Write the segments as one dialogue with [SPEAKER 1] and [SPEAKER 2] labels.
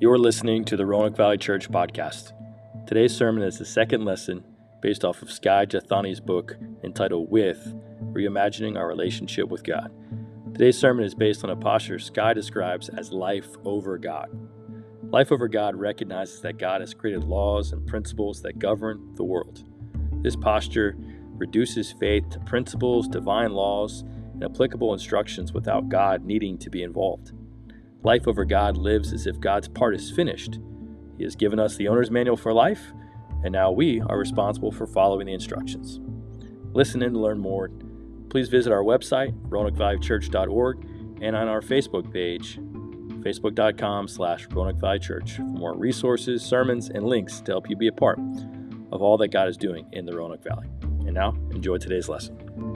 [SPEAKER 1] You're listening to the Roanoke Valley Church podcast. Today's sermon is the second lesson based off of Skye Jethani's book entitled With Reimagining Our Relationship with God. Today's sermon is based on a posture Skye describes as life over God. Life over God recognizes that God has created laws and principles that govern the world. This posture reduces faith to principles, divine laws, and applicable instructions without God needing to be involved. Life over God lives as if God's part is finished. He has given us the owner's manual for life, and now we are responsible for following the instructions. Listen in to learn more. Please visit our website, roanokeValleyChurch.org, and on our Facebook page, facebook.com slash Church, for more resources, sermons, and links to help you be a part of all that God is doing in the Roanoke Valley. And now, enjoy today's lesson.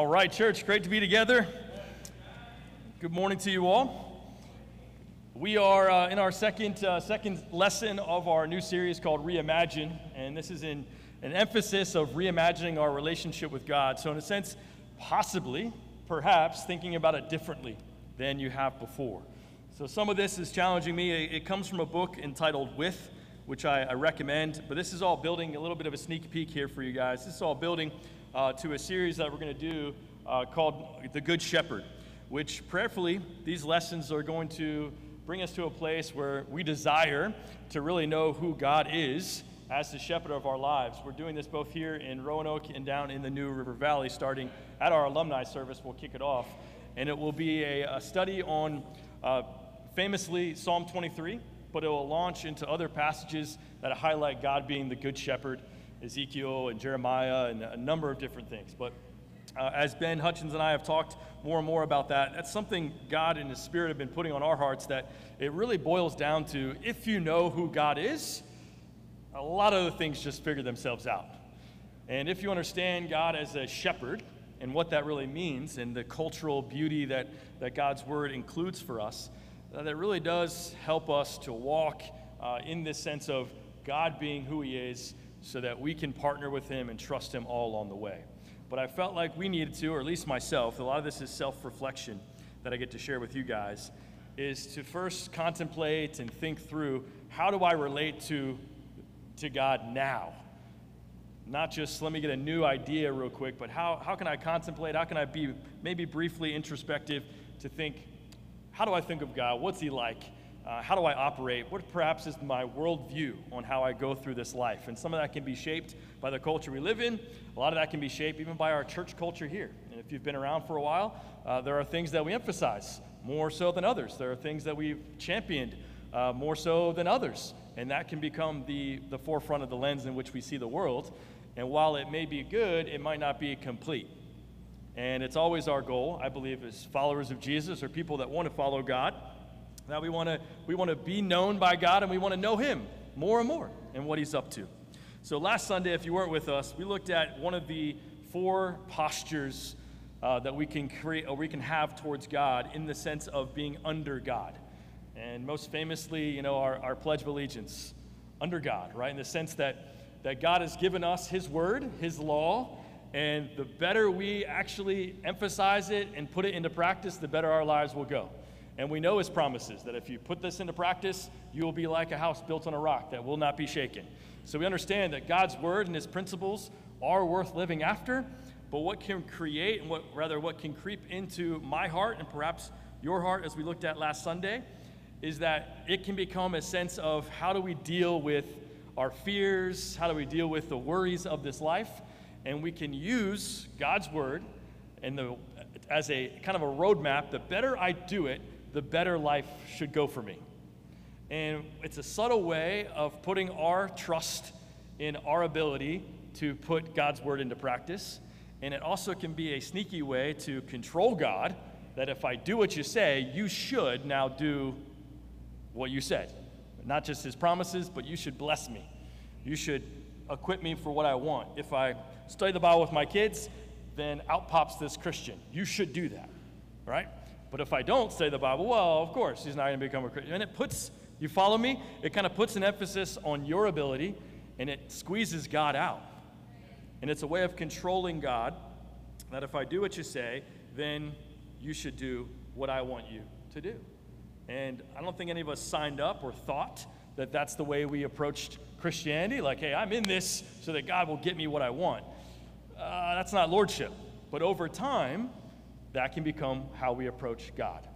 [SPEAKER 2] All right, church, great to be together. Good morning to you all. We are uh, in our second, uh, second lesson of our new series called Reimagine, and this is in an emphasis of reimagining our relationship with God. So, in a sense, possibly, perhaps, thinking about it differently than you have before. So, some of this is challenging me. It comes from a book entitled With, which I, I recommend, but this is all building a little bit of a sneak peek here for you guys. This is all building uh, to a series that we're going to do uh, called The Good Shepherd, which prayerfully, these lessons are going to bring us to a place where we desire to really know who God is as the shepherd of our lives. We're doing this both here in Roanoke and down in the New River Valley, starting at our alumni service. We'll kick it off. And it will be a, a study on uh, famously Psalm 23, but it will launch into other passages that highlight God being the good shepherd Ezekiel and Jeremiah and a number of different things. But uh, as Ben Hutchins and I have talked more and more about that, that's something God and His Spirit have been putting on our hearts that it really boils down to if you know who God is, a lot of the things just figure themselves out. And if you understand God as a shepherd and what that really means and the cultural beauty that, that God's Word includes for us, uh, that really does help us to walk uh, in this sense of God being who He is so that we can partner with Him and trust Him all along the way. But I felt like we needed to, or at least myself, a lot of this is self reflection that I get to share with you guys, is to first contemplate and think through how do I relate to, to God now? Not just let me get a new idea real quick, but how, how can I contemplate? How can I be maybe briefly introspective to think, how do I think of God? What's He like? Uh, how do I operate? What perhaps is my worldview on how I go through this life? And some of that can be shaped by the culture we live in. A lot of that can be shaped even by our church culture here. And if you've been around for a while, uh, there are things that we emphasize more so than others. There are things that we've championed uh, more so than others. And that can become the, the forefront of the lens in which we see the world. And while it may be good, it might not be complete. And it's always our goal, I believe, as followers of Jesus or people that want to follow God now we want to we want to be known by God and we want to know him more and more and what he's up to. So last Sunday if you weren't with us, we looked at one of the four postures uh, that we can create or we can have towards God in the sense of being under God. And most famously, you know, our, our pledge of allegiance under God, right? In the sense that that God has given us his word, his law, and the better we actually emphasize it and put it into practice, the better our lives will go. And we know his promises that if you put this into practice, you will be like a house built on a rock that will not be shaken. So we understand that God's word and his principles are worth living after, but what can create and what rather what can creep into my heart and perhaps your heart as we looked at last Sunday is that it can become a sense of how do we deal with our fears, how do we deal with the worries of this life, and we can use God's word and the as a kind of a roadmap. The better I do it, the better life should go for me. And it's a subtle way of putting our trust in our ability to put God's word into practice. And it also can be a sneaky way to control God that if I do what you say, you should now do what you said. Not just his promises, but you should bless me. You should equip me for what I want. If I study the Bible with my kids, then out pops this Christian. You should do that, right? But if I don't say the Bible, well, of course, he's not going to become a Christian. And it puts, you follow me? It kind of puts an emphasis on your ability and it squeezes God out. And it's a way of controlling God that if I do what you say, then you should do what I want you to do. And I don't think any of us signed up or thought that that's the way we approached Christianity. Like, hey, I'm in this so that God will get me what I want. Uh, that's not lordship. But over time, that can become how we approach God.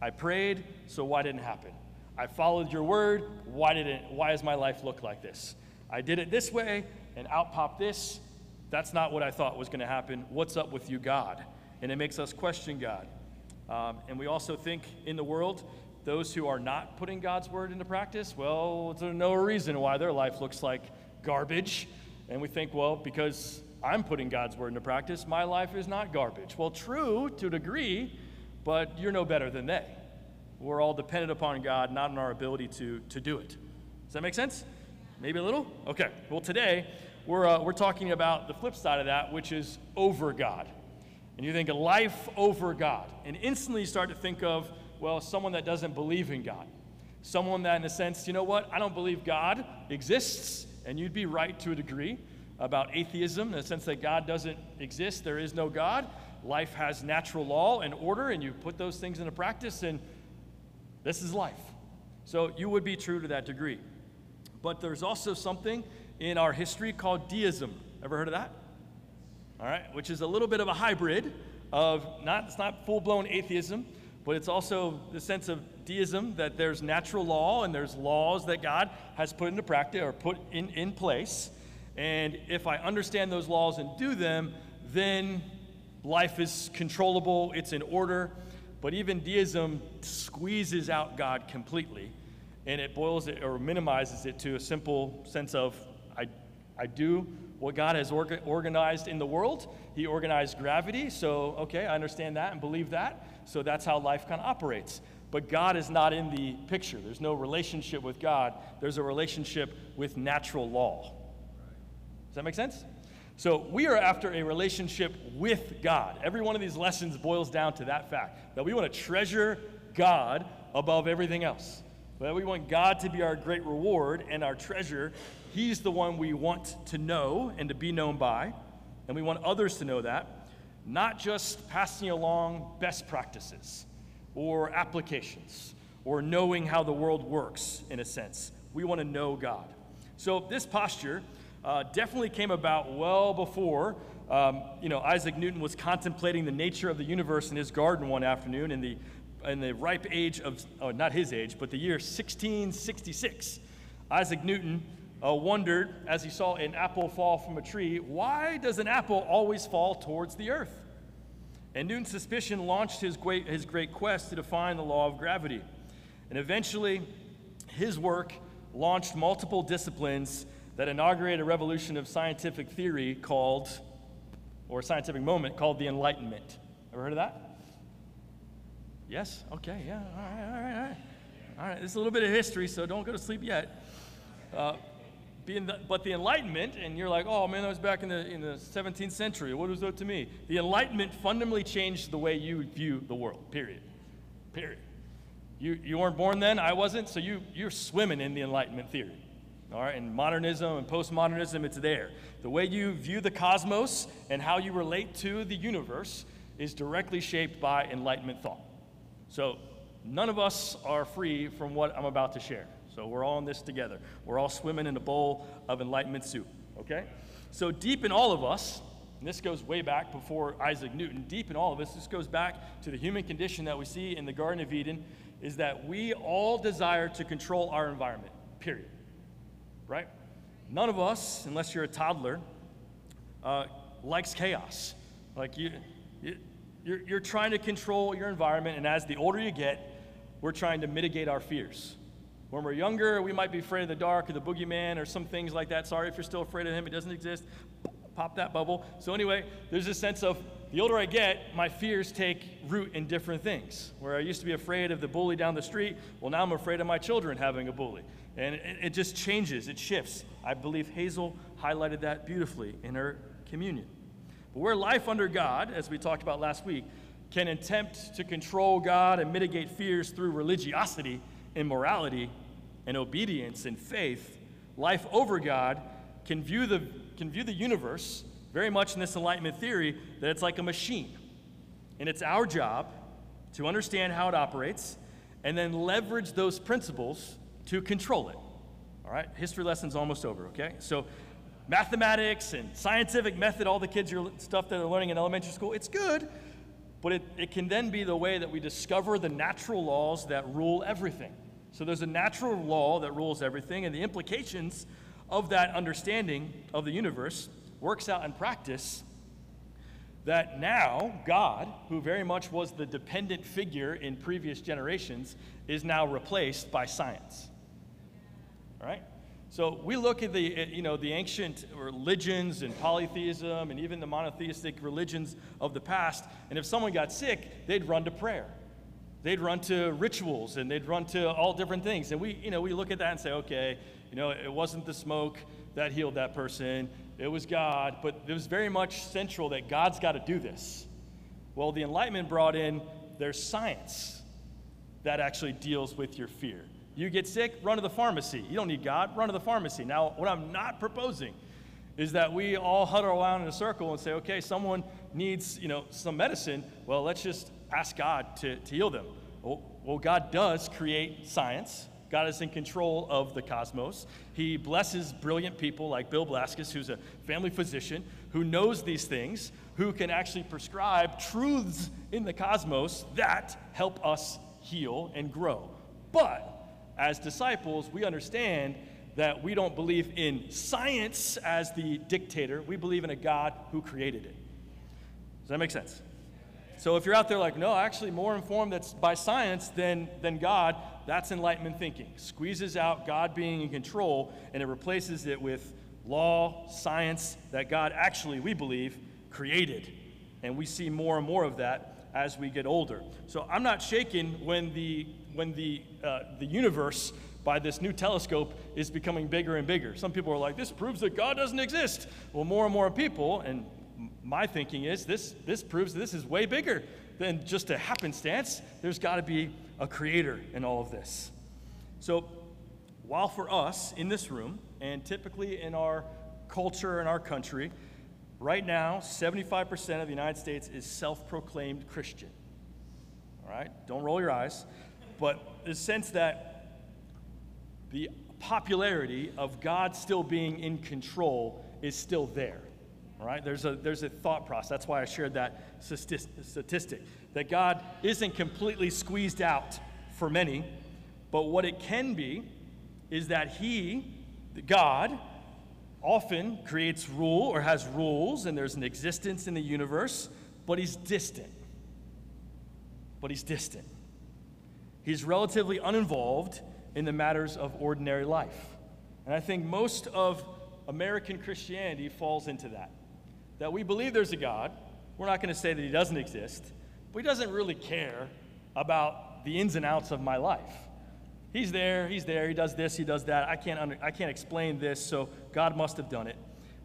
[SPEAKER 2] I prayed, so why didn't it happen? I followed your word, why did it why does my life look like this? I did it this way and out popped this. That's not what I thought was going to happen. What's up with you, God? And it makes us question God. Um, and we also think in the world, those who are not putting God's word into practice, well, there's no reason why their life looks like garbage. And we think, well, because I'm putting God's word into practice, my life is not garbage. Well, true to a degree, but you're no better than they. We're all dependent upon God, not on our ability to, to do it. Does that make sense? Maybe a little? Okay. Well, today we're, uh, we're talking about the flip side of that, which is over God. And you think of life over God. And instantly you start to think of, well, someone that doesn't believe in God. Someone that, in a sense, you know what? I don't believe God exists. And you'd be right to a degree about atheism in the sense that God doesn't exist, there is no God. Life has natural law and order, and you put those things into practice, and this is life. So you would be true to that degree. But there's also something in our history called deism. Ever heard of that? All right, which is a little bit of a hybrid of not it's not full-blown atheism, but it's also the sense of deism that there's natural law and there's laws that God has put into practice or put in, in place. And if I understand those laws and do them, then life is controllable, it's in order. But even deism squeezes out God completely, and it boils it or minimizes it to a simple sense of I, I do what God has orga- organized in the world. He organized gravity, so okay, I understand that and believe that. So that's how life kind of operates. But God is not in the picture. There's no relationship with God. There's a relationship with natural law. Does that make sense? So we are after a relationship with God. Every one of these lessons boils down to that fact that we want to treasure God above everything else. That we want God to be our great reward and our treasure. He's the one we want to know and to be known by. And we want others to know that, not just passing along best practices or applications or knowing how the world works in a sense. We want to know God. So this posture uh, definitely came about well before um, you know Isaac Newton was contemplating the nature of the universe in his garden one afternoon in the in the ripe age of oh, not his age but the year 1666. Isaac Newton uh, wondered as he saw an apple fall from a tree, why does an apple always fall towards the earth? And Newton's suspicion launched his great, his great quest to define the law of gravity. And eventually, his work launched multiple disciplines that inaugurated a revolution of scientific theory called, or scientific moment called the Enlightenment. Ever heard of that? Yes? Okay, yeah, all right, all right, all right. All right, this is a little bit of history, so don't go to sleep yet. Uh, the, but the Enlightenment, and you're like, oh man, that was back in the, in the 17th century. What was that to me? The Enlightenment fundamentally changed the way you view the world, period. Period. You, you weren't born then, I wasn't, so you, you're swimming in the Enlightenment theory. All right, and modernism and postmodernism, it's there. The way you view the cosmos and how you relate to the universe is directly shaped by Enlightenment thought. So none of us are free from what I'm about to share. So we're all in this together. We're all swimming in a bowl of Enlightenment soup, okay? So deep in all of us, and this goes way back before Isaac Newton, deep in all of us, this goes back to the human condition that we see in the Garden of Eden, is that we all desire to control our environment, period right? None of us, unless you're a toddler, uh, likes chaos. Like you, you you're, you're trying to control your environment, and as the older you get, we're trying to mitigate our fears. When we're younger, we might be afraid of the dark or the boogeyman or some things like that. Sorry if you're still afraid of him, it doesn't exist. Pop that bubble. So, anyway, there's this sense of the older I get, my fears take root in different things. Where I used to be afraid of the bully down the street, well, now I'm afraid of my children having a bully. And it, it just changes, it shifts. I believe Hazel highlighted that beautifully in her communion. But where life under God, as we talked about last week, can attempt to control God and mitigate fears through religiosity and morality and obedience and faith, life over God can view the, can view the universe very much in this Enlightenment theory that it's like a machine. And it's our job to understand how it operates, and then leverage those principles to control it. All right, history lesson's almost over, okay? So, mathematics and scientific method, all the kids are stuff that are learning in elementary school, it's good, but it, it can then be the way that we discover the natural laws that rule everything. So, there's a natural law that rules everything, and the implications of that understanding of the universe works out in practice that now God, who very much was the dependent figure in previous generations, is now replaced by science. Right? So we look at the, eh, you know, the ancient religions and polytheism and even the monotheistic religions of the past, and if someone got sick, they'd run to prayer. They'd run to rituals and they'd run to all different things. And we, you know, we look at that and say, okay, you know, it wasn't the smoke that healed that person, it was God, but it was very much central that God's got to do this. Well, the Enlightenment brought in their science that actually deals with your fear. You get sick, run to the pharmacy. You don't need God, run to the pharmacy. Now, what I'm not proposing is that we all huddle around in a circle and say, okay, someone needs, you know, some medicine. Well, let's just ask God to, to heal them. Well, well, God does create science. God is in control of the cosmos. He blesses brilliant people like Bill Blaskis, who's a family physician, who knows these things, who can actually prescribe truths in the cosmos that help us heal and grow. But as disciples, we understand that we don't believe in science as the dictator. We believe in a God who created it. Does that make sense? So if you're out there like, no, actually more informed that's by science than, than God, that's enlightenment thinking. Squeezes out God being in control and it replaces it with law, science that God actually, we believe, created. And we see more and more of that as we get older. So I'm not shaken when the when the, uh, the universe by this new telescope is becoming bigger and bigger. Some people are like, this proves that God doesn't exist. Well, more and more people, and my thinking is this, this proves this is way bigger than just a happenstance. There's got to be a creator in all of this. So, while for us in this room, and typically in our culture and our country, right now, 75% of the United States is self proclaimed Christian. All right? Don't roll your eyes but the sense that the popularity of God still being in control is still there. Right, there's a, there's a thought process. That's why I shared that statistic that God isn't completely squeezed out for many, but what it can be is that He, God, often creates rule or has rules, and there's an existence in the universe, but He's distant. But He's distant. He's relatively uninvolved in the matters of ordinary life. And I think most of American Christianity falls into that. That we believe there's a God. We're not going to say that he doesn't exist, but he doesn't really care about the ins and outs of my life. He's there, he's there, he does this, he does that. I can't, under, I can't explain this, so God must have done it.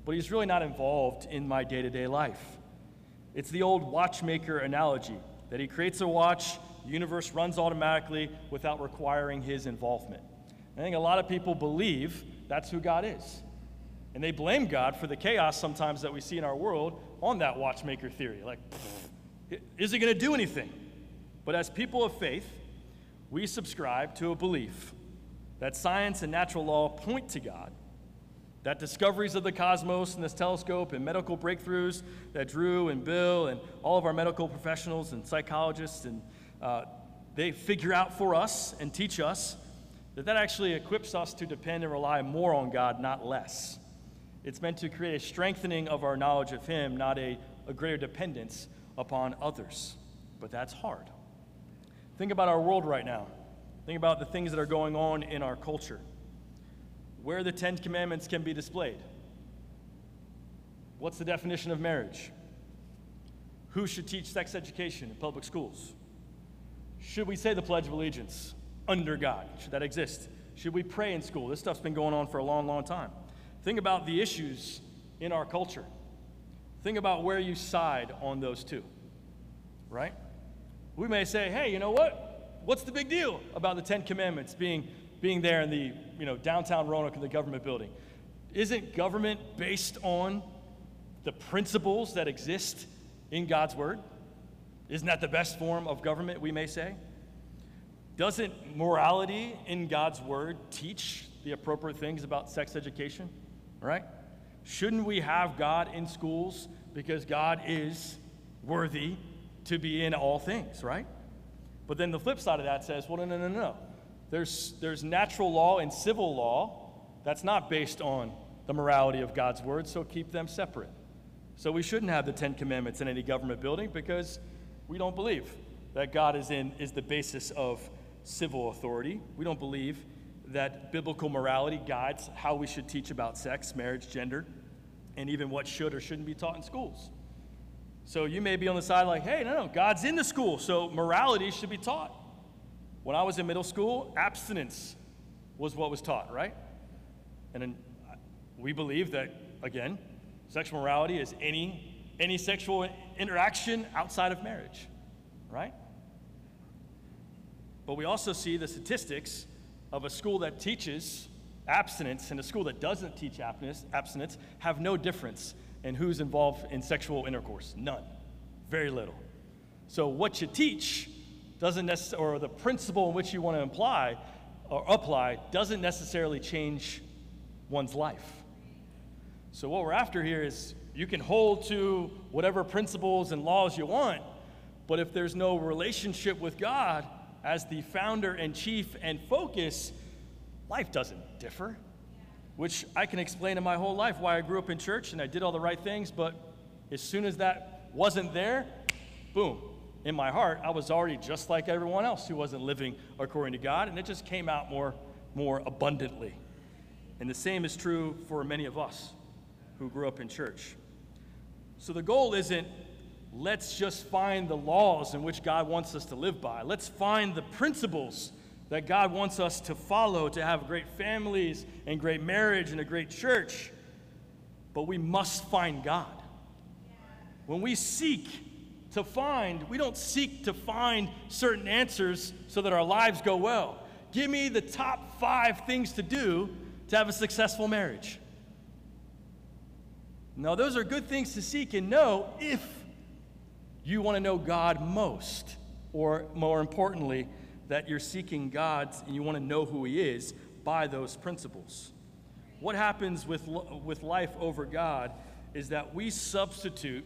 [SPEAKER 2] But he's really not involved in my day to day life. It's the old watchmaker analogy that he creates a watch universe runs automatically without requiring his involvement. I think a lot of people believe that's who God is. And they blame God for the chaos sometimes that we see in our world on that watchmaker theory. Like, is he going to do anything? But as people of faith, we subscribe to a belief that science and natural law point to God, that discoveries of the cosmos and this telescope and medical breakthroughs that Drew and Bill and all of our medical professionals and psychologists and uh, they figure out for us and teach us that that actually equips us to depend and rely more on God, not less. It's meant to create a strengthening of our knowledge of Him, not a, a greater dependence upon others. But that's hard. Think about our world right now. Think about the things that are going on in our culture. Where the Ten Commandments can be displayed. What's the definition of marriage? Who should teach sex education in public schools? Should we say the Pledge of Allegiance under God? Should that exist? Should we pray in school? This stuff's been going on for a long, long time. Think about the issues in our culture. Think about where you side on those two, right? We may say, hey, you know what? What's the big deal about the Ten Commandments being, being there in the you know, downtown Roanoke in the government building? Isn't government based on the principles that exist in God's Word? Isn't that the best form of government, we may say? Doesn't morality in God's word teach the appropriate things about sex education? Right? Shouldn't we have God in schools because God is worthy to be in all things, right? But then the flip side of that says, well, no, no, no, no. There's, there's natural law and civil law that's not based on the morality of God's word, so keep them separate. So we shouldn't have the Ten Commandments in any government building because we don't believe that God is, in, is the basis of civil authority. We don't believe that biblical morality guides how we should teach about sex, marriage, gender, and even what should or shouldn't be taught in schools. So you may be on the side like, hey, no, no, God's in the school, so morality should be taught. When I was in middle school, abstinence was what was taught, right? And then uh, we believe that, again, sexual morality is any, any sexual interaction outside of marriage, right? But we also see the statistics of a school that teaches abstinence and a school that doesn't teach abstinence have no difference in who's involved in sexual intercourse. None. Very little. So what you teach doesn't necessarily, or the principle in which you want to imply or apply doesn't necessarily change one's life. So what we're after here is you can hold to whatever principles and laws you want, but if there's no relationship with God as the founder and chief and focus, life doesn't differ which I can explain in my whole life why I grew up in church and I did all the right things, but as soon as that wasn't there, boom, in my heart, I was already just like everyone else who wasn't living according to God, and it just came out more, more abundantly. And the same is true for many of us who grew up in church. So the goal isn't let's just find the laws in which God wants us to live by. Let's find the principles that God wants us to follow to have great families and great marriage and a great church. But we must find God. When we seek to find, we don't seek to find certain answers so that our lives go well. Give me the top five things to do to have a successful marriage. Now, those are good things to seek and know if you want to know God most, or more importantly, that you're seeking God and you want to know who He is by those principles. What happens with, with life over God is that we substitute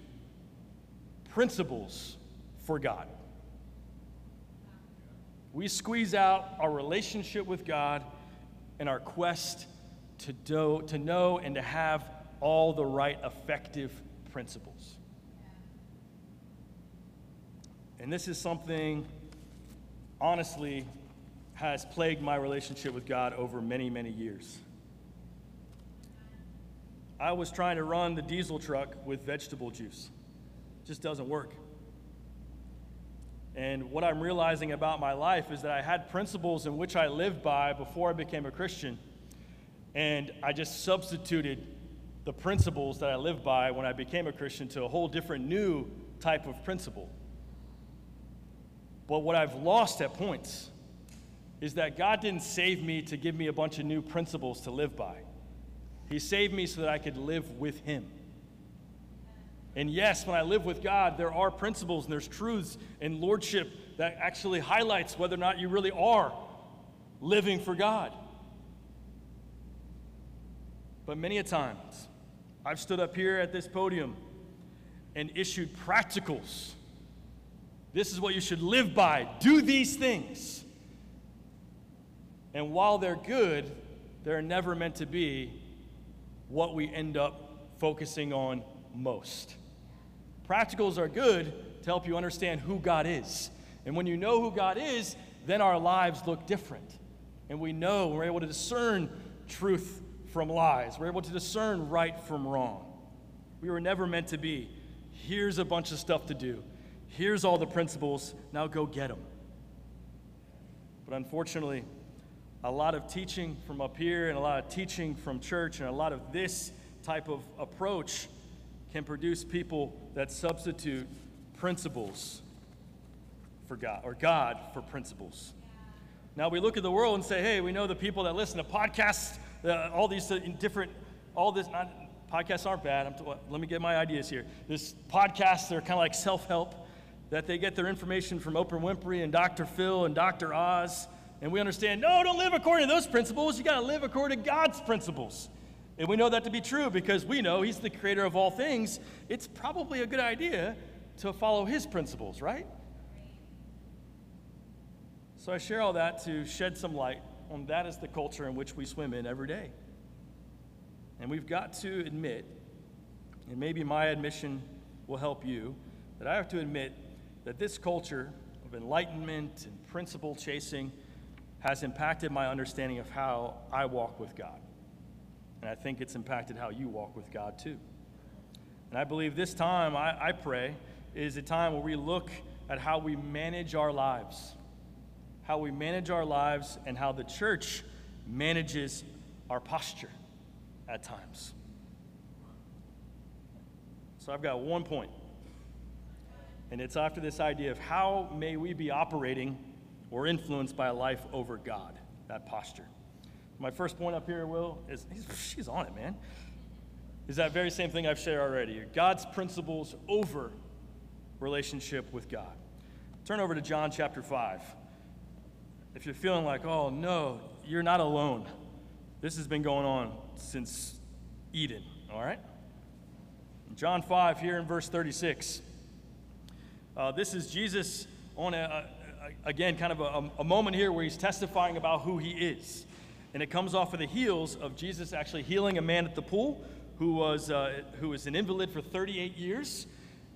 [SPEAKER 2] principles for God. We squeeze out our relationship with God and our quest to, do, to know and to have all the right effective principles. And this is something honestly has plagued my relationship with God over many, many years. I was trying to run the diesel truck with vegetable juice. It just doesn't work. And what I'm realizing about my life is that I had principles in which I lived by before I became a Christian. And I just substituted the principles that I lived by when I became a Christian to a whole different new type of principle. But what I've lost at points is that God didn't save me to give me a bunch of new principles to live by. He saved me so that I could live with Him. And yes, when I live with God, there are principles and there's truths and lordship that actually highlights whether or not you really are living for God. But many a times, I've stood up here at this podium and issued practicals this is what you should live by. Do these things. And while they're good, they're never meant to be what we end up focusing on most. Practicals are good to help you understand who God is. And when you know who God is, then our lives look different. And we know we're able to discern truth from lies. We're able to discern right from wrong. We were never meant to be. Here's a bunch of stuff to do. Here's all the principles, now go get them. But unfortunately, a lot of teaching from up here and a lot of teaching from church and a lot of this type of approach can produce people that substitute principles for God or God for principles. Now we look at the world and say, hey, we know the people that listen to podcasts, uh, all these uh, different, all this, not, podcasts aren't bad. T- let me get my ideas here. This podcasts, they're kind of like self help that they get their information from Oprah Winfrey and Dr. Phil and Dr. Oz. And we understand, no, don't live according to those principles. You got to live according to God's principles. And we know that to be true because we know He's the creator of all things. It's probably a good idea to follow His principles, right? So I share all that to shed some light on that is the culture in which we swim in every day. And we've got to admit, and maybe my admission will help you, that I have to admit that this culture of enlightenment and principle chasing has impacted my understanding of how I walk with God. And I think it's impacted how you walk with God too. And I believe this time, I, I pray, is a time where we look at how we manage our lives, how we manage our lives, and how the church manages our posture at times. So I've got one point and it's after this idea of how may we be operating or influenced by a life over God, that posture. My first point up here, Will, is she's on it, man. Is that very same thing I've shared already. God's principles over relationship with God. Turn over to John chapter 5. If you're feeling like, oh no, you're not alone. This has been going on since Eden, all right? John 5, here in verse 36. Uh, this is Jesus on a, a again, kind of a, a moment here where he's testifying about who he is. And it comes off of the heels of Jesus actually healing a man at the pool who was, uh, who was an invalid for 38 years.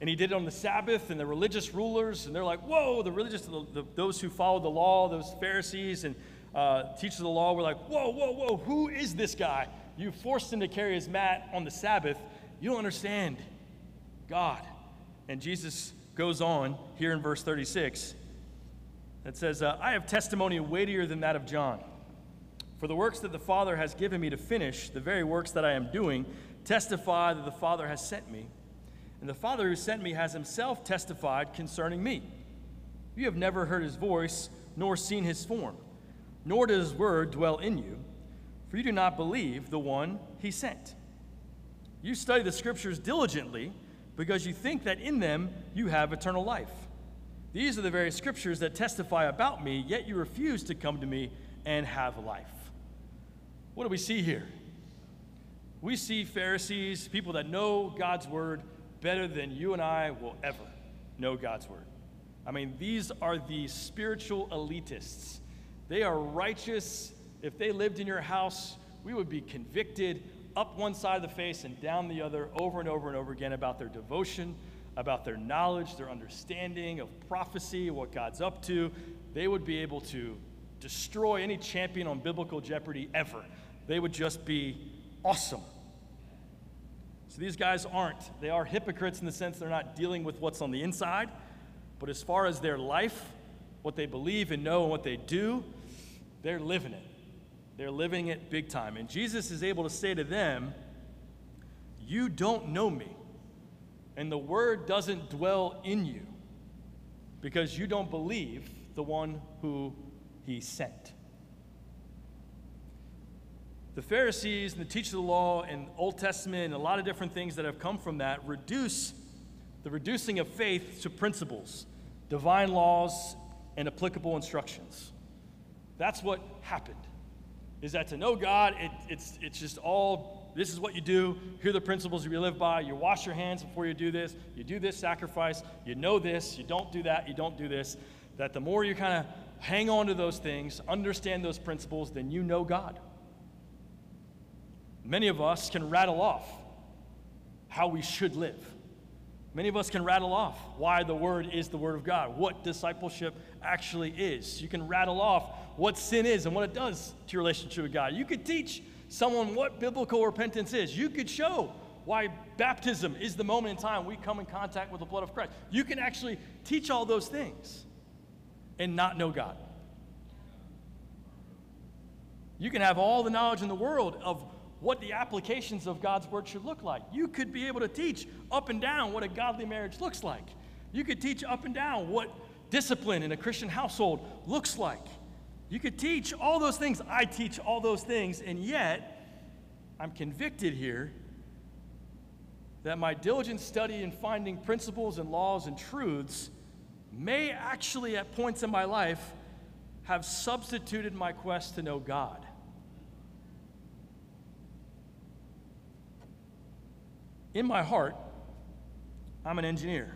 [SPEAKER 2] And he did it on the Sabbath, and the religious rulers, and they're like, whoa, the religious, the, the, those who followed the law, those Pharisees and uh, teachers of the law were like, whoa, whoa, whoa, who is this guy? You forced him to carry his mat on the Sabbath. You don't understand God. And Jesus goes on here in verse 36. that says, uh, I have testimony weightier than that of John. For the works that the Father has given me to finish, the very works that I am doing, testify that the Father has sent me. And the Father who sent me has himself testified concerning me. You have never heard his voice, nor seen his form, nor does his word dwell in you, for you do not believe the one he sent. You study the scriptures diligently because you think that in them you have eternal life. These are the very scriptures that testify about me, yet you refuse to come to me and have life. What do we see here? We see Pharisees, people that know God's word better than you and I will ever know God's word. I mean, these are the spiritual elitists. They are righteous. If they lived in your house, we would be convicted up one side of the face and down the other over and over and over again about their devotion, about their knowledge, their understanding of prophecy, what God's up to. They would be able to destroy any champion on biblical jeopardy ever. They would just be awesome. So these guys aren't. They are hypocrites in the sense they're not dealing with what's on the inside. But as far as their life, what they believe and know and what they do, they're living it. They're living it big time. And Jesus is able to say to them, You don't know me, and the word doesn't dwell in you because you don't believe the one who he sent. The Pharisees and the teachers of the law and Old Testament and a lot of different things that have come from that reduce the reducing of faith to principles, divine laws, and applicable instructions. That's what happened is that to know God, it, it's, it's just all this is what you do. Here are the principles you live by. You wash your hands before you do this. You do this sacrifice. You know this. You don't do that. You don't do this. That the more you kind of hang on to those things, understand those principles, then you know God. Many of us can rattle off how we should live. Many of us can rattle off why the Word is the Word of God, what discipleship actually is. You can rattle off what sin is and what it does to your relationship with God. You could teach someone what biblical repentance is. You could show why baptism is the moment in time we come in contact with the blood of Christ. You can actually teach all those things and not know God. You can have all the knowledge in the world of what the applications of God's word should look like. You could be able to teach up and down what a godly marriage looks like. You could teach up and down what discipline in a Christian household looks like. You could teach all those things. I teach all those things, and yet I'm convicted here that my diligent study in finding principles and laws and truths may actually, at points in my life, have substituted my quest to know God. In my heart, I'm an engineer.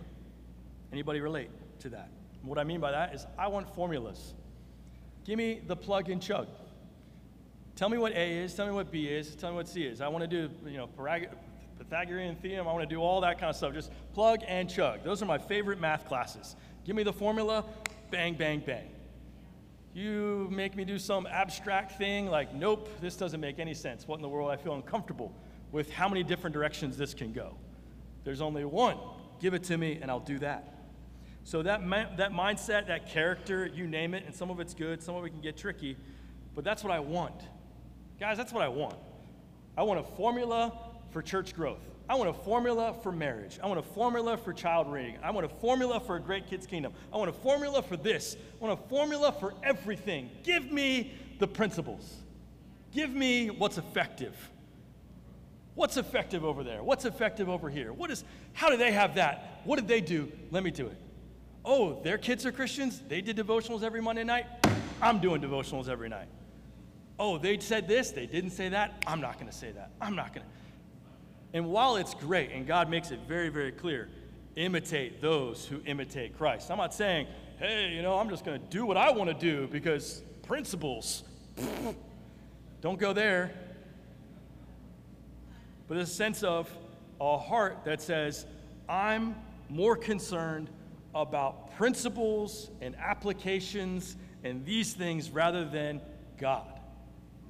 [SPEAKER 2] Anybody relate to that? what I mean by that is I want formulas. Give me the plug and chug. Tell me what A is, tell me what B is, tell me what C is. I want to do, you know, Pythagorean theorem, I want to do all that kind of stuff. Just plug and chug. Those are my favorite math classes. Give me the formula, bang, bang, bang. You make me do some abstract thing like, nope, this doesn't make any sense. What in the world? I feel uncomfortable with how many different directions this can go. There's only one. Give it to me, and I'll do that. So that, that mindset, that character, you name it, and some of it's good, some of it can get tricky, but that's what I want. Guys, that's what I want. I want a formula for church growth. I want a formula for marriage. I want a formula for child rearing. I want a formula for a great kids kingdom. I want a formula for this. I want a formula for everything. Give me the principles. Give me what's effective. What's effective over there? What's effective over here? What is how do they have that? What did they do? Let me do it. Oh, their kids are Christians. They did devotionals every Monday night. I'm doing devotionals every night. Oh, they said this, they didn't say that. I'm not going to say that. I'm not going to. And while it's great, and God makes it very, very clear, imitate those who imitate Christ. I'm not saying, hey, you know, I'm just going to do what I want to do because principles. Don't go there. But a sense of a heart that says, I'm more concerned about principles and applications and these things rather than God.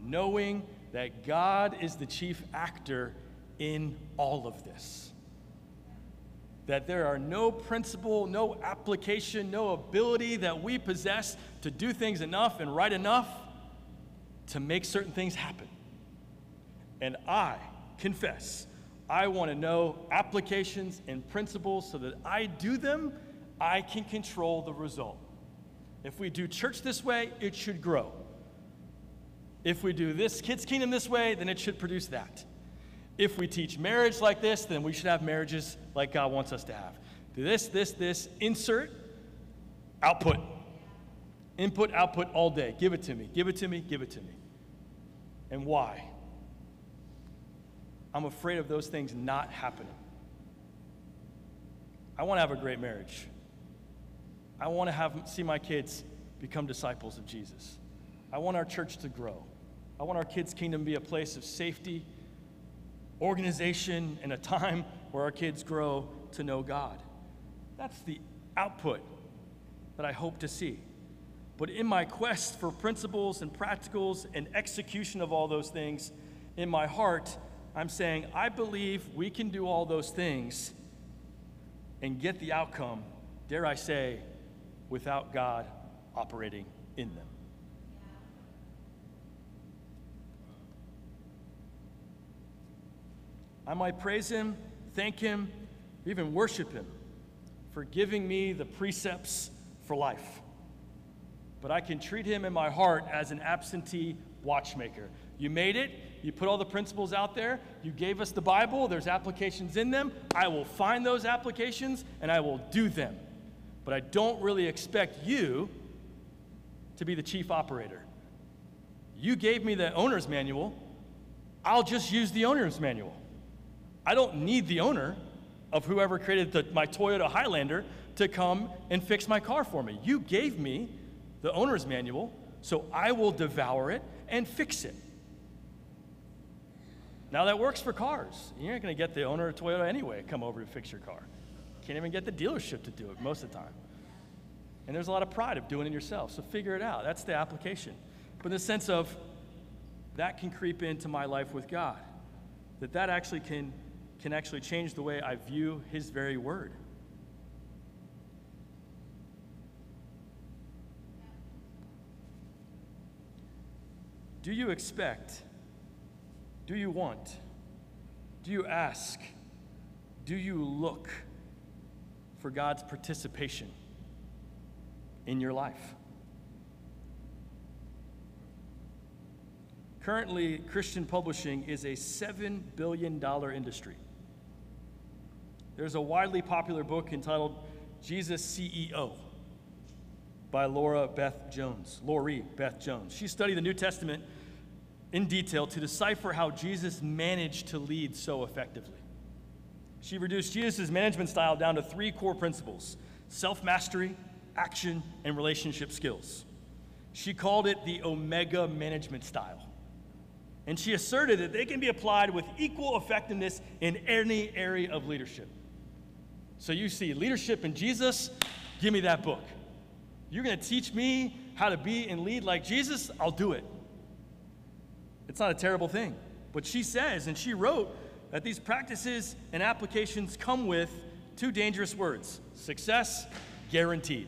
[SPEAKER 2] Knowing that God is the chief actor in all of this. That there are no principle, no application, no ability that we possess to do things enough and right enough to make certain things happen. And I confess, I want to know applications and principles so that I do them I can control the result. If we do church this way, it should grow. If we do this kids' kingdom this way, then it should produce that. If we teach marriage like this, then we should have marriages like God wants us to have. Do this, this, this, insert, output. Input, output all day. Give it to me, give it to me, give it to me. And why? I'm afraid of those things not happening. I want to have a great marriage. I want to have, see my kids become disciples of Jesus. I want our church to grow. I want our kids' kingdom to be a place of safety, organization, and a time where our kids grow to know God. That's the output that I hope to see. But in my quest for principles and practicals and execution of all those things, in my heart, I'm saying, I believe we can do all those things and get the outcome, dare I say, without God operating in them. I might praise Him, thank Him, even worship Him for giving me the precepts for life. But I can treat Him in my heart as an absentee watchmaker. You made it, you put all the principles out there, you gave us the Bible, there's applications in them. I will find those applications and I will do them but I don't really expect you to be the chief operator. You gave me the owner's manual. I'll just use the owner's manual. I don't need the owner of whoever created the, my Toyota Highlander to come and fix my car for me. You gave me the owner's manual, so I will devour it and fix it. Now that works for cars. You're not going to get the owner of Toyota anyway to come over to fix your car. Can't even get the dealership to do it most of the time. And there's a lot of pride of doing it yourself. So figure it out. That's the application. But in the sense of that can creep into my life with God. That that actually can, can actually change the way I view his very word. Do you expect? Do you want? Do you ask? Do you look? for God's participation in your life. Currently, Christian publishing is a $7 billion industry. There's a widely popular book entitled Jesus CEO. by Laura Beth Jones. Laurie Beth Jones. She studied the New Testament in detail to decipher how Jesus managed to lead so effectively. She reduced Jesus' management style down to three core principles self mastery, action, and relationship skills. She called it the Omega management style. And she asserted that they can be applied with equal effectiveness in any area of leadership. So you see leadership in Jesus, give me that book. You're going to teach me how to be and lead like Jesus, I'll do it. It's not a terrible thing. But she says, and she wrote, that these practices and applications come with two dangerous words success guaranteed.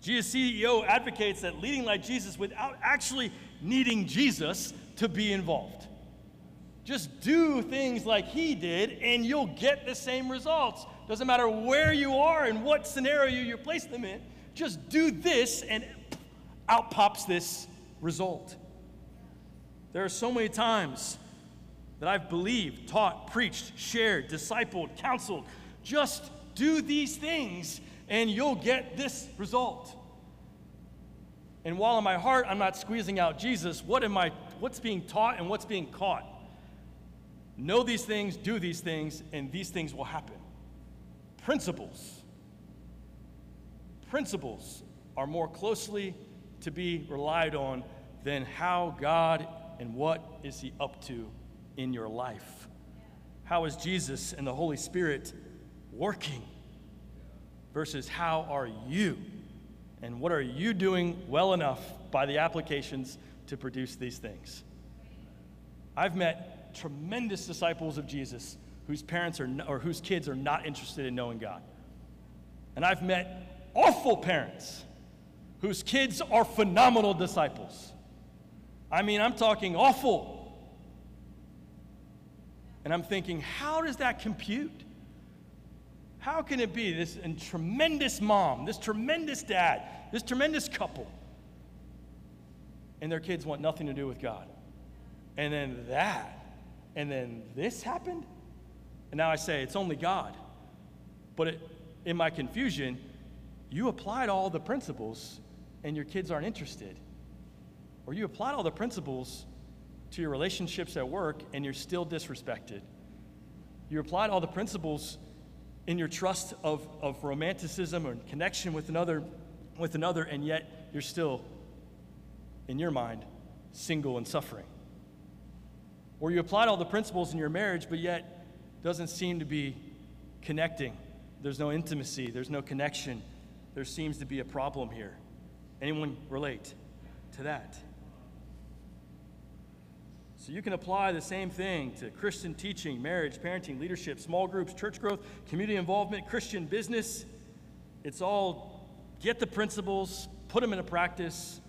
[SPEAKER 2] Jesus CEO advocates that leading like Jesus without actually needing Jesus to be involved. Just do things like he did, and you'll get the same results. Doesn't matter where you are and what scenario you place them in, just do this, and out pops this result. There are so many times that I've believed, taught, preached, shared, discipled, counseled. Just do these things and you'll get this result. And while in my heart I'm not squeezing out Jesus, what am I what's being taught and what's being caught? Know these things, do these things, and these things will happen. Principles. Principles are more closely to be relied on than how God and what is he up to in your life? How is Jesus and the Holy Spirit working? Versus how are you? And what are you doing well enough by the applications to produce these things? I've met tremendous disciples of Jesus whose parents are or whose kids are not interested in knowing God. And I've met awful parents whose kids are phenomenal disciples. I mean, I'm talking awful. And I'm thinking, how does that compute? How can it be this tremendous mom, this tremendous dad, this tremendous couple, and their kids want nothing to do with God? And then that, and then this happened? And now I say, it's only God. But it, in my confusion, you applied all the principles and your kids aren't interested. Or you applied all the principles to your relationships at work and you're still disrespected. You applied all the principles in your trust of, of romanticism or connection with another, with another, and yet you're still, in your mind, single and suffering. Or you applied all the principles in your marriage, but yet doesn't seem to be connecting. There's no intimacy, there's no connection. There seems to be a problem here. Anyone relate to that? So you can apply the same thing to Christian teaching, marriage, parenting, leadership, small groups, church growth, community involvement, Christian business. It's all get the principles, put them into practice,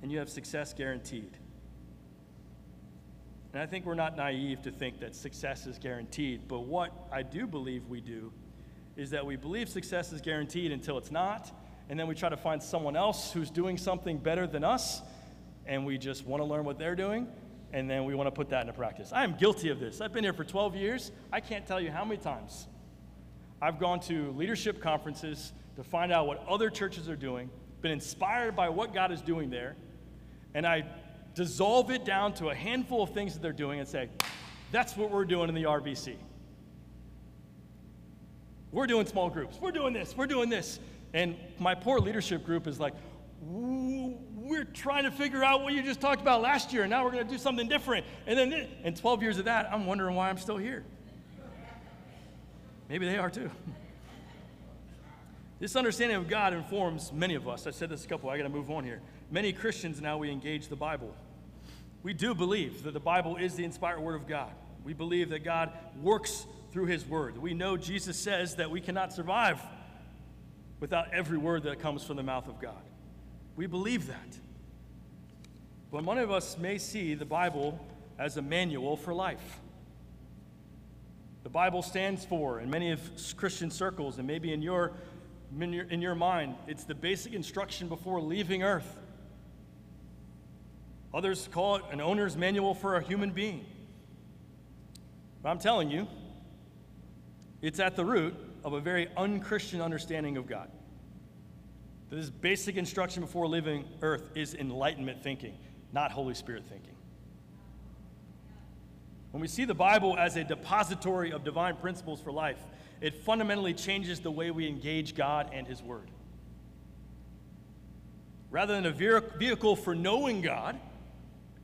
[SPEAKER 2] and you have success guaranteed. And I think we're not naive to think that success is guaranteed, but what I do believe we do is that we believe success is guaranteed until it's not, and then we try to find someone else who's doing something better than us, and we just want to learn what they're doing, and then we want to put that into practice. I am guilty of this. I've been here for 12 years. I can't tell you how many times I've gone to leadership conferences to find out what other churches are doing, been inspired by what God is doing there, and I dissolve it down to a handful of things that they're doing and say, that's what we're doing in the RVC. We're doing small groups. We're doing this. We're doing this. And my poor leadership group is like, we're trying to figure out what you just talked about last year, and now we're going to do something different. And then, in 12 years of that, I'm wondering why I'm still here. Maybe they are too. This understanding of God informs many of us. I said this a couple, I got to move on here. Many Christians now we engage the Bible. We do believe that the Bible is the inspired word of God. We believe that God works through his word. We know Jesus says that we cannot survive without every word that comes from the mouth of God. We believe that. But many of us may see the Bible as a manual for life. The Bible stands for, in many of Christian circles, and maybe in your, in your, in your mind, it's the basic instruction before leaving earth. Others call it an owner's manual for a human being. But I'm telling you, it's at the root of a very unchristian understanding of God. This basic instruction before leaving earth is enlightenment thinking, not Holy Spirit thinking. When we see the Bible as a depository of divine principles for life, it fundamentally changes the way we engage God and His Word. Rather than a vehicle for knowing God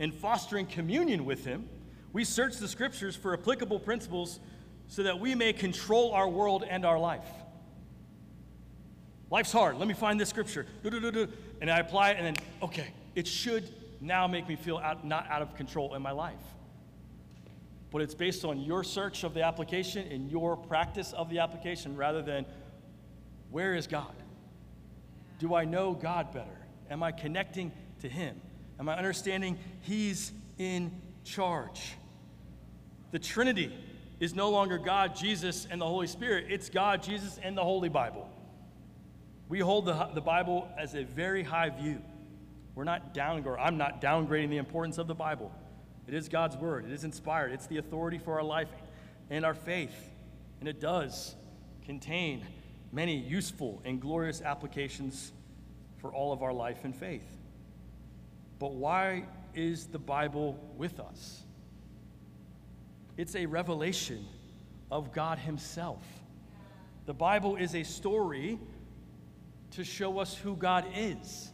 [SPEAKER 2] and fostering communion with Him, we search the Scriptures for applicable principles so that we may control our world and our life. Life's hard. Let me find this scripture. And I apply it, and then, okay, it should now make me feel out, not out of control in my life. But it's based on your search of the application and your practice of the application rather than where is God? Do I know God better? Am I connecting to Him? Am I understanding He's in charge? The Trinity is no longer God, Jesus, and the Holy Spirit. It's God, Jesus, and the Holy Bible. We hold the, the Bible as a very high view. We're not down, or I'm not downgrading the importance of the Bible. It is God's word. It is inspired. It's the authority for our life and our faith. And it does contain many useful and glorious applications for all of our life and faith. But why is the Bible with us? It's a revelation of God Himself. The Bible is a story to show us who God is.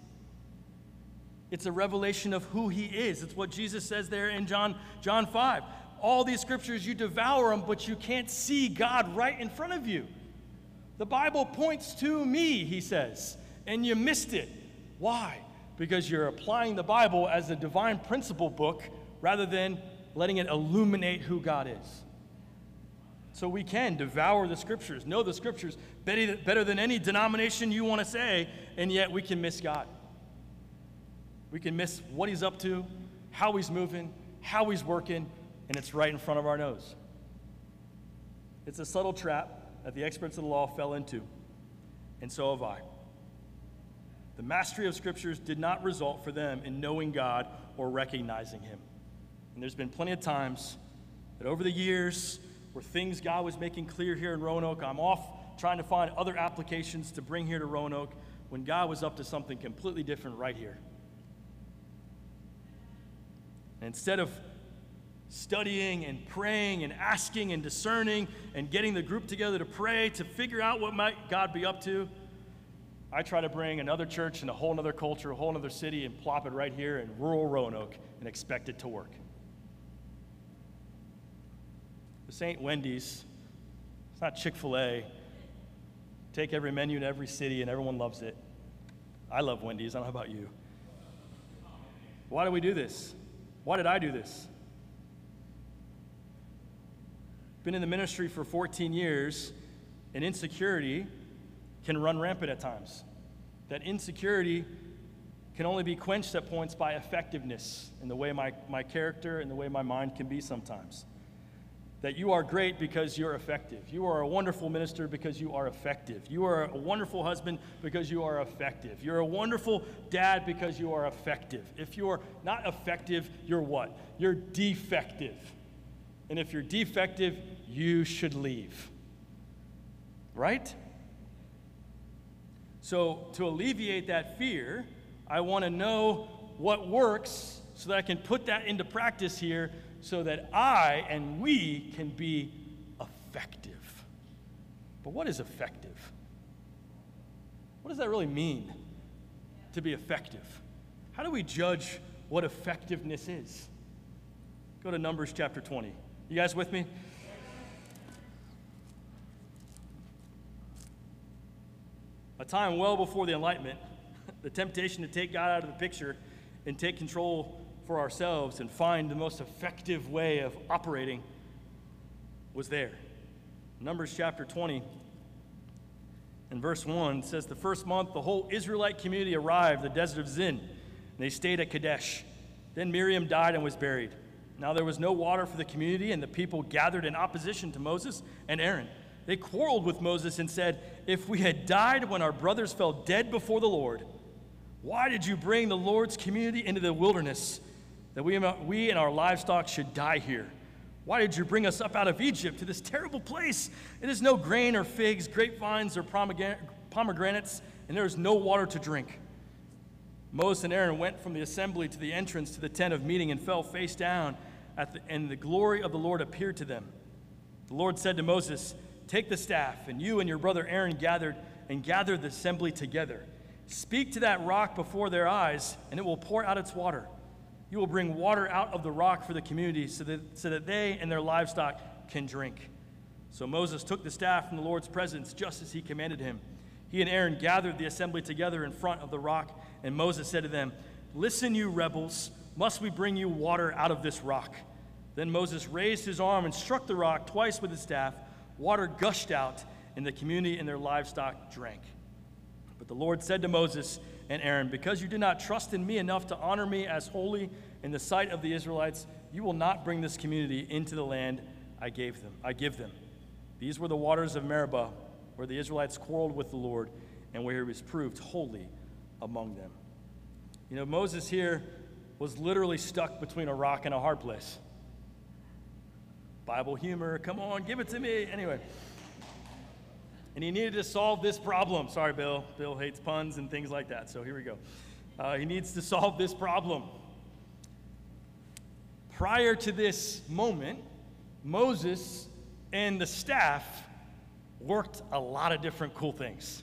[SPEAKER 2] It's a revelation of who He is. It's what Jesus says there in John, John 5. All these scriptures, you devour them, but you can't see God right in front of you. The Bible points to me, he says, and you missed it. Why? Because you're applying the Bible as a divine principle book rather than letting it illuminate who God is. So we can devour the scriptures, know the scriptures better than any denomination you want to say, and yet we can miss God. We can miss what He's up to, how He's moving, how He's working, and it's right in front of our nose. It's a subtle trap that the experts of the law fell into, and so have I. The mastery of scriptures did not result for them in knowing God or recognizing Him. And there's been plenty of times that over the years, were things God was making clear here in Roanoke. I'm off trying to find other applications to bring here to Roanoke when God was up to something completely different right here. And instead of studying and praying and asking and discerning and getting the group together to pray to figure out what might God be up to, I try to bring another church and a whole other culture, a whole other city, and plop it right here in rural Roanoke and expect it to work. This ain't Wendy's. It's not Chick fil A. Take every menu in every city and everyone loves it. I love Wendy's. I don't know about you. Why do we do this? Why did I do this? Been in the ministry for 14 years, and insecurity can run rampant at times. That insecurity can only be quenched at points by effectiveness in the way my, my character and the way my mind can be sometimes that you are great because you're effective. You are a wonderful minister because you are effective. You are a wonderful husband because you are effective. You're a wonderful dad because you are effective. If you're not effective, you're what? You're defective. And if you're defective, you should leave. Right? So, to alleviate that fear, I want to know what works so that I can put that into practice here so that I and we can be effective. But what is effective? What does that really mean to be effective? How do we judge what effectiveness is? Go to Numbers chapter 20. You guys with me? A time well before the Enlightenment, the temptation to take God out of the picture and take control for ourselves and find the most effective way of operating was there. Numbers chapter 20 and verse 1 says, The first month, the whole Israelite community arrived, the desert of Zin, and they stayed at Kadesh. Then Miriam died and was buried. Now there was no water for the community, and the people gathered in opposition to Moses and Aaron. They quarreled with Moses and said, If we had died when our brothers fell dead before the Lord, why did you bring the Lord's community into the wilderness that we, we and our livestock should die here. Why did you bring us up out of Egypt to this terrible place? It is no grain or figs, grapevines or pomegranates, and there is no water to drink. Moses and Aaron went from the assembly to the entrance to the tent of meeting and fell face down, the, and the glory of the Lord appeared to them. The Lord said to Moses, Take the staff, and you and your brother Aaron gathered and gathered the assembly together. Speak to that rock before their eyes, and it will pour out its water. You will bring water out of the rock for the community so that, so that they and their livestock can drink. So Moses took the staff from the Lord's presence just as he commanded him. He and Aaron gathered the assembly together in front of the rock, and Moses said to them, Listen, you rebels, must we bring you water out of this rock? Then Moses raised his arm and struck the rock twice with his staff. Water gushed out, and the community and their livestock drank. But the Lord said to Moses and Aaron, Because you did not trust in me enough to honor me as holy in the sight of the Israelites, you will not bring this community into the land I gave them. I give them. These were the waters of Meribah, where the Israelites quarreled with the Lord, and where he was proved holy among them. You know, Moses here was literally stuck between a rock and a hard place. Bible humor, come on, give it to me. Anyway. And he needed to solve this problem. Sorry, Bill. Bill hates puns and things like that, so here we go. Uh, he needs to solve this problem. Prior to this moment, Moses and the staff worked a lot of different cool things.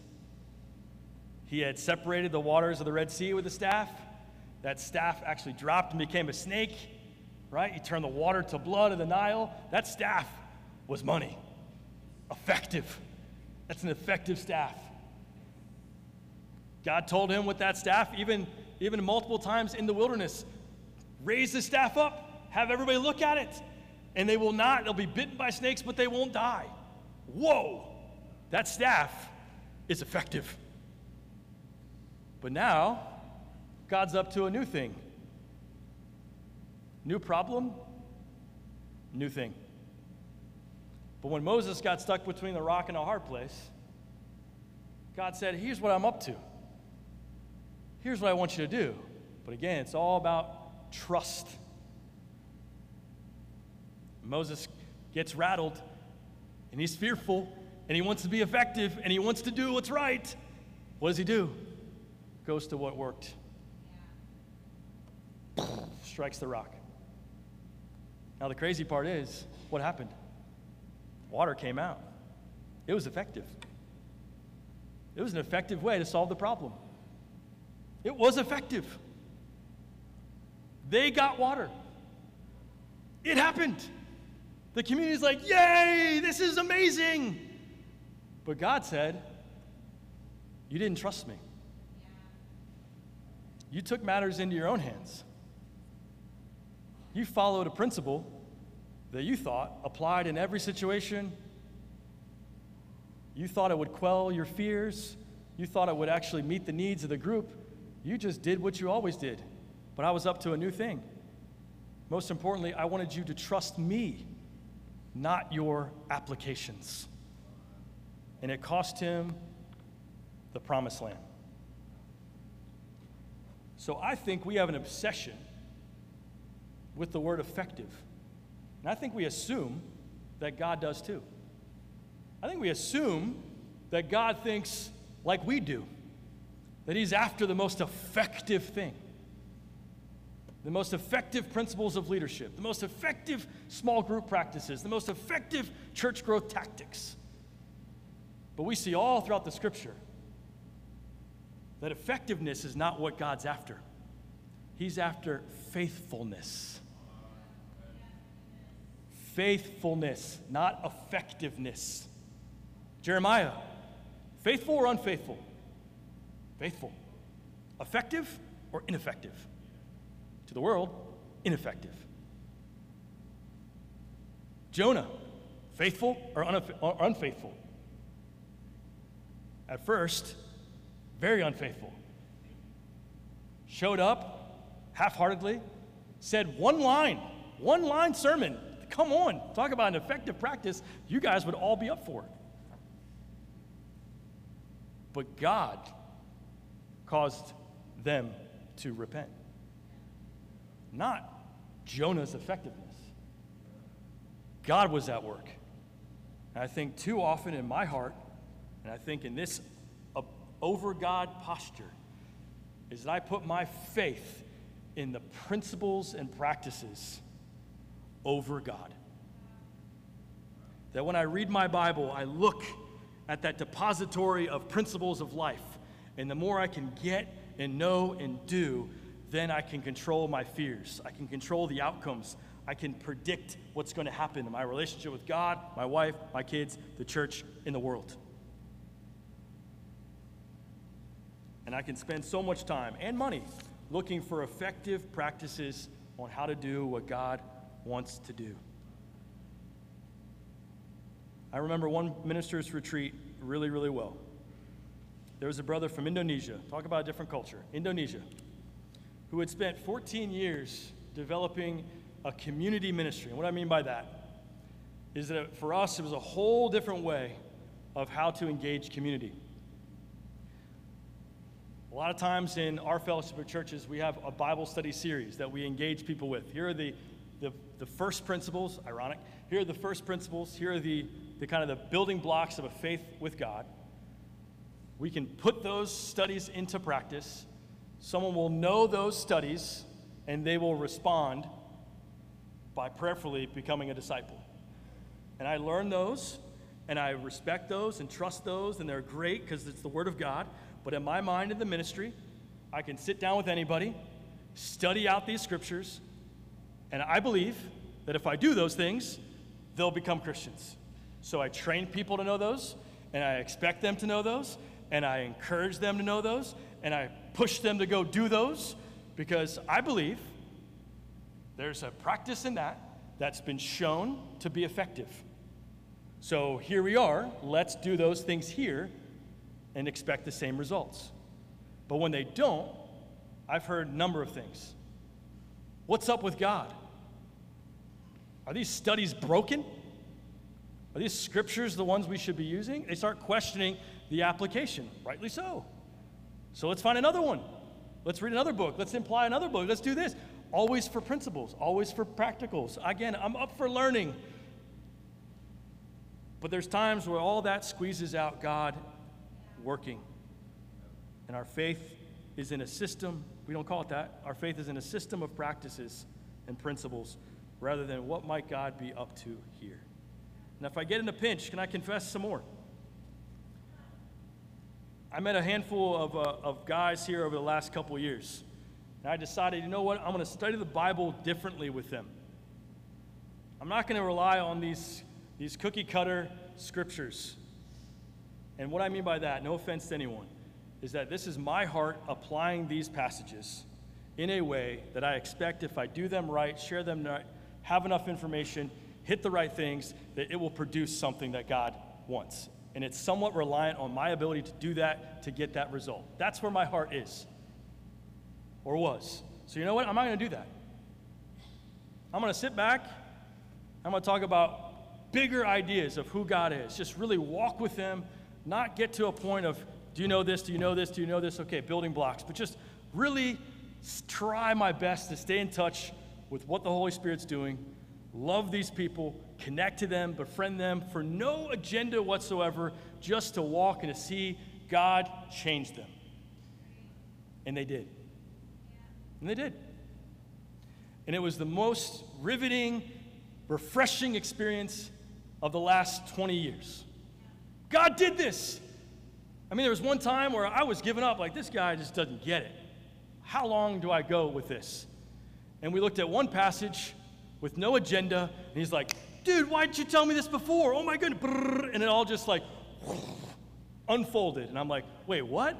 [SPEAKER 2] He had separated the waters of the Red Sea with the staff. That staff actually dropped and became a snake, right? He turned the water to blood of the Nile. That staff was money, effective. That's an effective staff. God told him with that staff, even, even multiple times in the wilderness, raise the staff up, have everybody look at it, and they will not, they'll be bitten by snakes, but they won't die. Whoa, that staff is effective. But now, God's up to a new thing. New problem, new thing. But when Moses got stuck between the rock and a hard place, God said, Here's what I'm up to. Here's what I want you to do. But again, it's all about trust. Moses gets rattled and he's fearful and he wants to be effective and he wants to do what's right. What does he do? Goes to what worked. Strikes the rock. Now, the crazy part is what happened? Water came out. It was effective. It was an effective way to solve the problem. It was effective. They got water. It happened. The community's like, Yay, this is amazing. But God said, You didn't trust me. You took matters into your own hands. You followed a principle that you thought applied in every situation. You thought it would quell your fears. You thought it would actually meet the needs of the group. You just did what you always did. But I was up to a new thing. Most importantly, I wanted you to trust me, not your applications. And it cost him the promised land. So I think we have an obsession with the word effective. And I think we assume that God does too. I think we assume that God thinks like we do, that He's after the most effective thing, the most effective principles of leadership, the most effective small group practices, the most effective church growth tactics. But we see all throughout the scripture that effectiveness is not what God's after. He's after faithfulness faithfulness, not effectiveness. Jeremiah, faithful or unfaithful? Faithful. Effective or ineffective? To the world, ineffective. Jonah, faithful or, or unfaithful? At first, very unfaithful. Showed up half heartedly, said one line, one line sermon Come on, talk about an effective practice. You guys would all be up for it. But God caused them to repent, not Jonah's effectiveness. God was at work. And I think too often in my heart, and I think in this over God posture is that I put my faith in the principles and practices over God. That when I read my Bible, I look at that depository of principles of life. And the more I can get and know and do, then I can control my fears. I can control the outcomes. I can predict what's going to happen in my relationship with God, my wife, my kids, the church, in the world. And I can spend so much time and money looking for effective practices on how to do what God wants to do. I remember one minister's retreat really, really well. There was a brother from Indonesia, talk about a different culture, Indonesia, who had spent 14 years developing a community ministry. And what I mean by that is that for us, it was a whole different way of how to engage community. A lot of times in our fellowship of churches, we have a Bible study series that we engage people with. Here are the, the, the first principles, ironic. Here are the first principles. Here are the, the kind of the building blocks of a faith with God. We can put those studies into practice. Someone will know those studies and they will respond by prayerfully becoming a disciple. And I learn those and I respect those and trust those, and they're great because it's the Word of God. But in my mind in the ministry, I can sit down with anybody, study out these scriptures, and I believe that if I do those things, they'll become Christians. So I train people to know those, and I expect them to know those, and I encourage them to know those, and I push them to go do those because I believe there's a practice in that that's been shown to be effective. So here we are. Let's do those things here and expect the same results. But when they don't, I've heard a number of things. What's up with God? Are these studies broken? Are these scriptures the ones we should be using? They start questioning the application, rightly so. So let's find another one. Let's read another book. Let's imply another book. Let's do this. Always for principles, always for practicals. Again, I'm up for learning. But there's times where all that squeezes out God working. And our faith is in a system, we don't call it that. Our faith is in a system of practices and principles rather than what might God be up to here. Now, if I get in a pinch, can I confess some more? I met a handful of, uh, of guys here over the last couple years. And I decided, you know what? I'm going to study the Bible differently with them. I'm not going to rely on these, these cookie cutter scriptures. And what I mean by that, no offense to anyone, is that this is my heart applying these passages in a way that I expect if I do them right, share them right, have enough information, hit the right things, that it will produce something that God wants. And it's somewhat reliant on my ability to do that to get that result. That's where my heart is, or was. So, you know what? I'm not going to do that. I'm going to sit back. I'm going to talk about bigger ideas of who God is. Just really walk with them not get to a point of, do you know this? Do you know this? Do you know this? Okay, building blocks. But just really try my best to stay in touch with what the Holy Spirit's doing, love these people, connect to them, befriend them for no agenda whatsoever, just to walk and to see God change them. And they did. And they did. And it was the most riveting, refreshing experience of the last 20 years. God did this. I mean, there was one time where I was giving up, like, this guy just doesn't get it. How long do I go with this? And we looked at one passage with no agenda, and he's like, dude, why didn't you tell me this before? Oh my goodness. And it all just like unfolded. And I'm like, wait, what?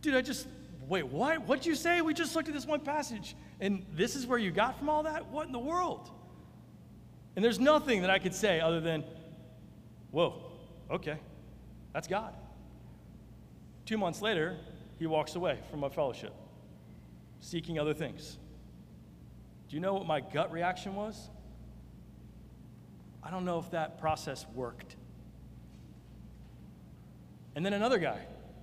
[SPEAKER 2] Dude, I just, wait, what? What'd you say? We just looked at this one passage, and this is where you got from all that? What in the world? And there's nothing that I could say other than, whoa, Okay, that's God. Two months later, he walks away from a fellowship, seeking other things. Do you know what my gut reaction was? I don't know if that process worked. And then another guy,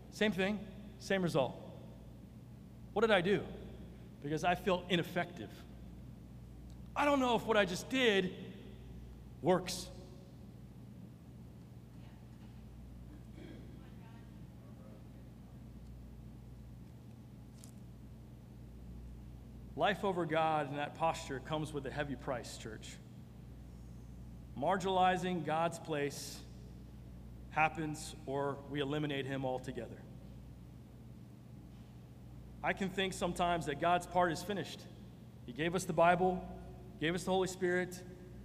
[SPEAKER 2] same thing, same result. What did I do? Because I felt ineffective. I don't know if what I just did works. Life over God in that posture comes with a heavy price, church. Marginalizing God's place happens or we eliminate him altogether. I can think sometimes that God's part is finished. He gave us the Bible, gave us the Holy Spirit,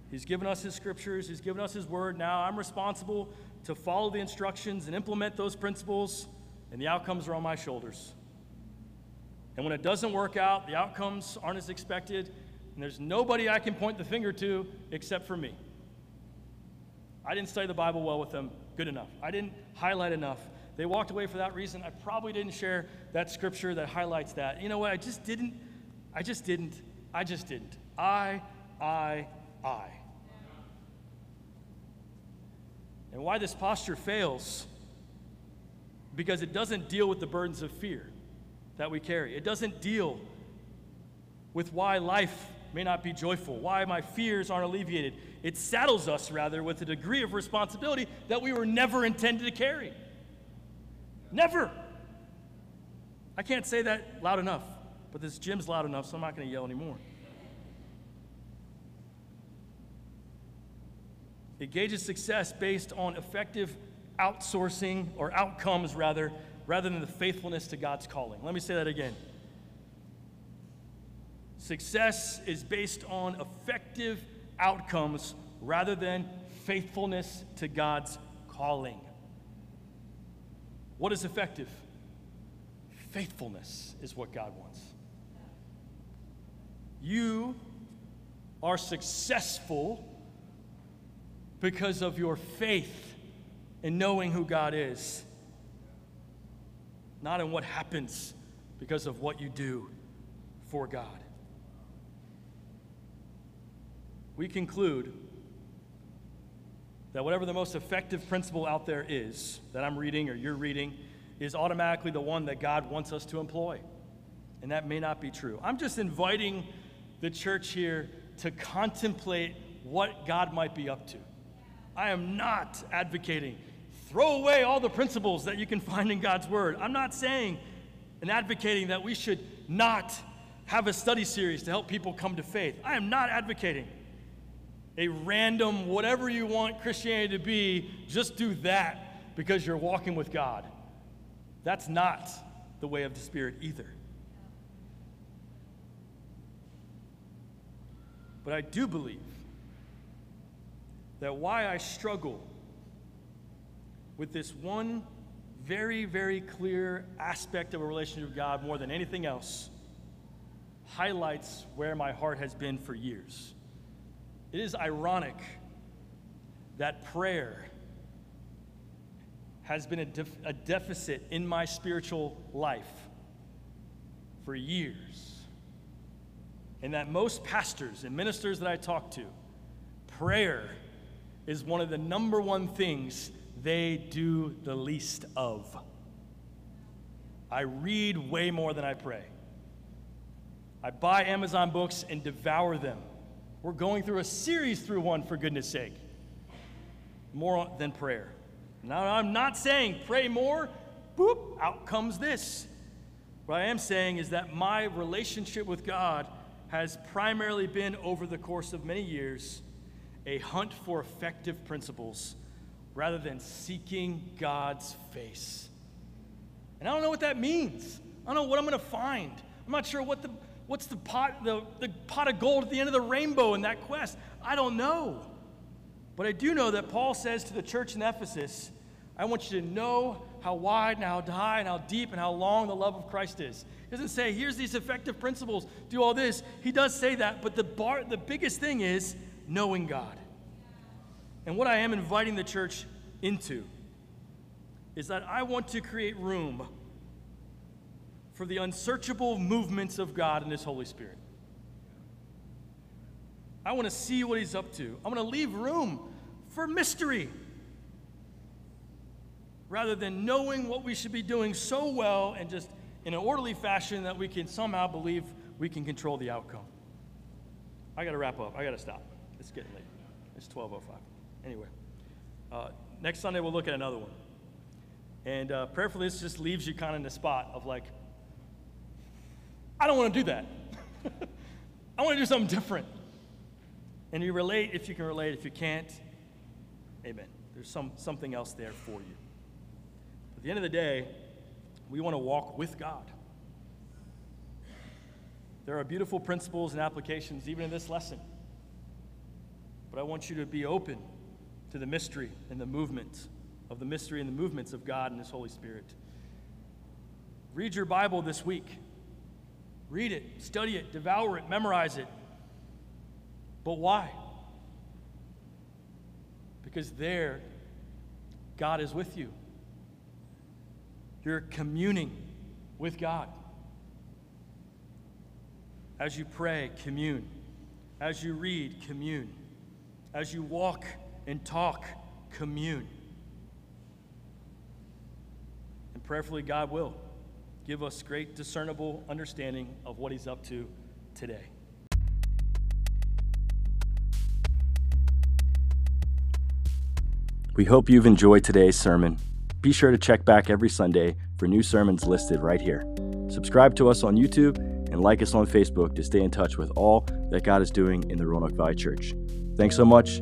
[SPEAKER 2] He's given us His scriptures, He's given us His word. Now I'm responsible to follow the instructions and implement those principles, and the outcomes are on my shoulders. And when it doesn't work out, the outcomes aren't as expected, and there's nobody I can point the finger to except for me. I didn't study the Bible well with them good enough. I didn't highlight enough. They walked away for that reason. I probably didn't share that scripture that highlights that. You know what? I just didn't. I just didn't. I just didn't. I, I, I. And why this posture fails? Because it doesn't deal with the burdens of fear that we carry. It doesn't deal with why life may not be joyful, why my fears aren't alleviated. It saddles us, rather, with a degree of responsibility that we were never intended to carry. Never. I can't say that loud enough, but this gym's loud enough, so I'm not going to yell anymore. It gauges success based on effective outsourcing or outcomes, rather, rather than the faithfulness to God's calling. Let me say that again. Success is based on effective outcomes rather than faithfulness to God's calling. What is effective? Faithfulness is what God wants. You are successful because of your faith in knowing who God is, not in what happens because of what you do for God. We conclude that whatever the most effective principle out there is that I'm reading or you're reading is automatically the one that God wants us to employ. And that may not be true. I'm just inviting the church here to contemplate what God might be up to. I am not advocating throw away all the principles that you can find in God's Word. I'm not saying and advocating that we should not have a study series to help people come to faith. I am not advocating a random, whatever you want Christianity to be, just do that because you're walking with God. That's not the way of the Spirit either. But I do believe that why I struggle with this one very, very clear aspect of a relationship with God more than anything else highlights where my heart has been for years. It is ironic that prayer has been a, def- a deficit in my spiritual life for years. And that most pastors and ministers that I talk to, prayer is one of the number one things they do the least of. I read way more than I pray. I buy Amazon books and devour them. We're going through a series through one, for goodness sake. More than prayer. Now, I'm not saying pray more, boop, out comes this. What I am saying is that my relationship with God has primarily been over the course of many years a hunt for effective principles rather than seeking God's face. And I don't know what that means. I don't know what I'm going to find. I'm not sure what the what's the pot the, the pot of gold at the end of the rainbow in that quest. I don't know. But I do know that Paul says to the church in Ephesus, I want you to know how wide and how high and how deep and how long the love of Christ is. He doesn't say, here's these effective principles, do all this. He does say that, but the bar the biggest thing is knowing God. And what I am inviting the church into is that I want to create room for the unsearchable movements of God in His Holy Spirit. I want to see what He's up to. I want to leave room for mystery rather than knowing what we should be doing so well and just in an orderly fashion that we can somehow believe we can control the outcome. I got to wrap up. I got to stop. It's getting late. It's 12:05. Anyway, uh, next Sunday we'll look at another one. And uh, prayerfully, this just leaves you kind of in the spot of like, I don't want to do that. I want to do something different. And you relate if you can relate. If you can't, amen. There's some, something else there for you. At the end of the day, we want to walk with God. There are beautiful principles and applications even in this lesson. But I want you to be open to the mystery and the movement of the mystery and the movements of God and His Holy Spirit. Read your Bible this week. Read it, study it, devour it, memorize it. But why? Because there, God is with you. You're communing with God. As you pray, commune. As you read, commune. As you walk and talk, commune. And prayerfully, God will give us great discernible understanding of what He's up to today.
[SPEAKER 1] We hope you've enjoyed today's sermon. Be sure to check back every Sunday for new sermons listed right here. Subscribe to us on YouTube and like us on Facebook to stay in touch with all that God is doing in the Roanoke Valley Church. Thanks so much,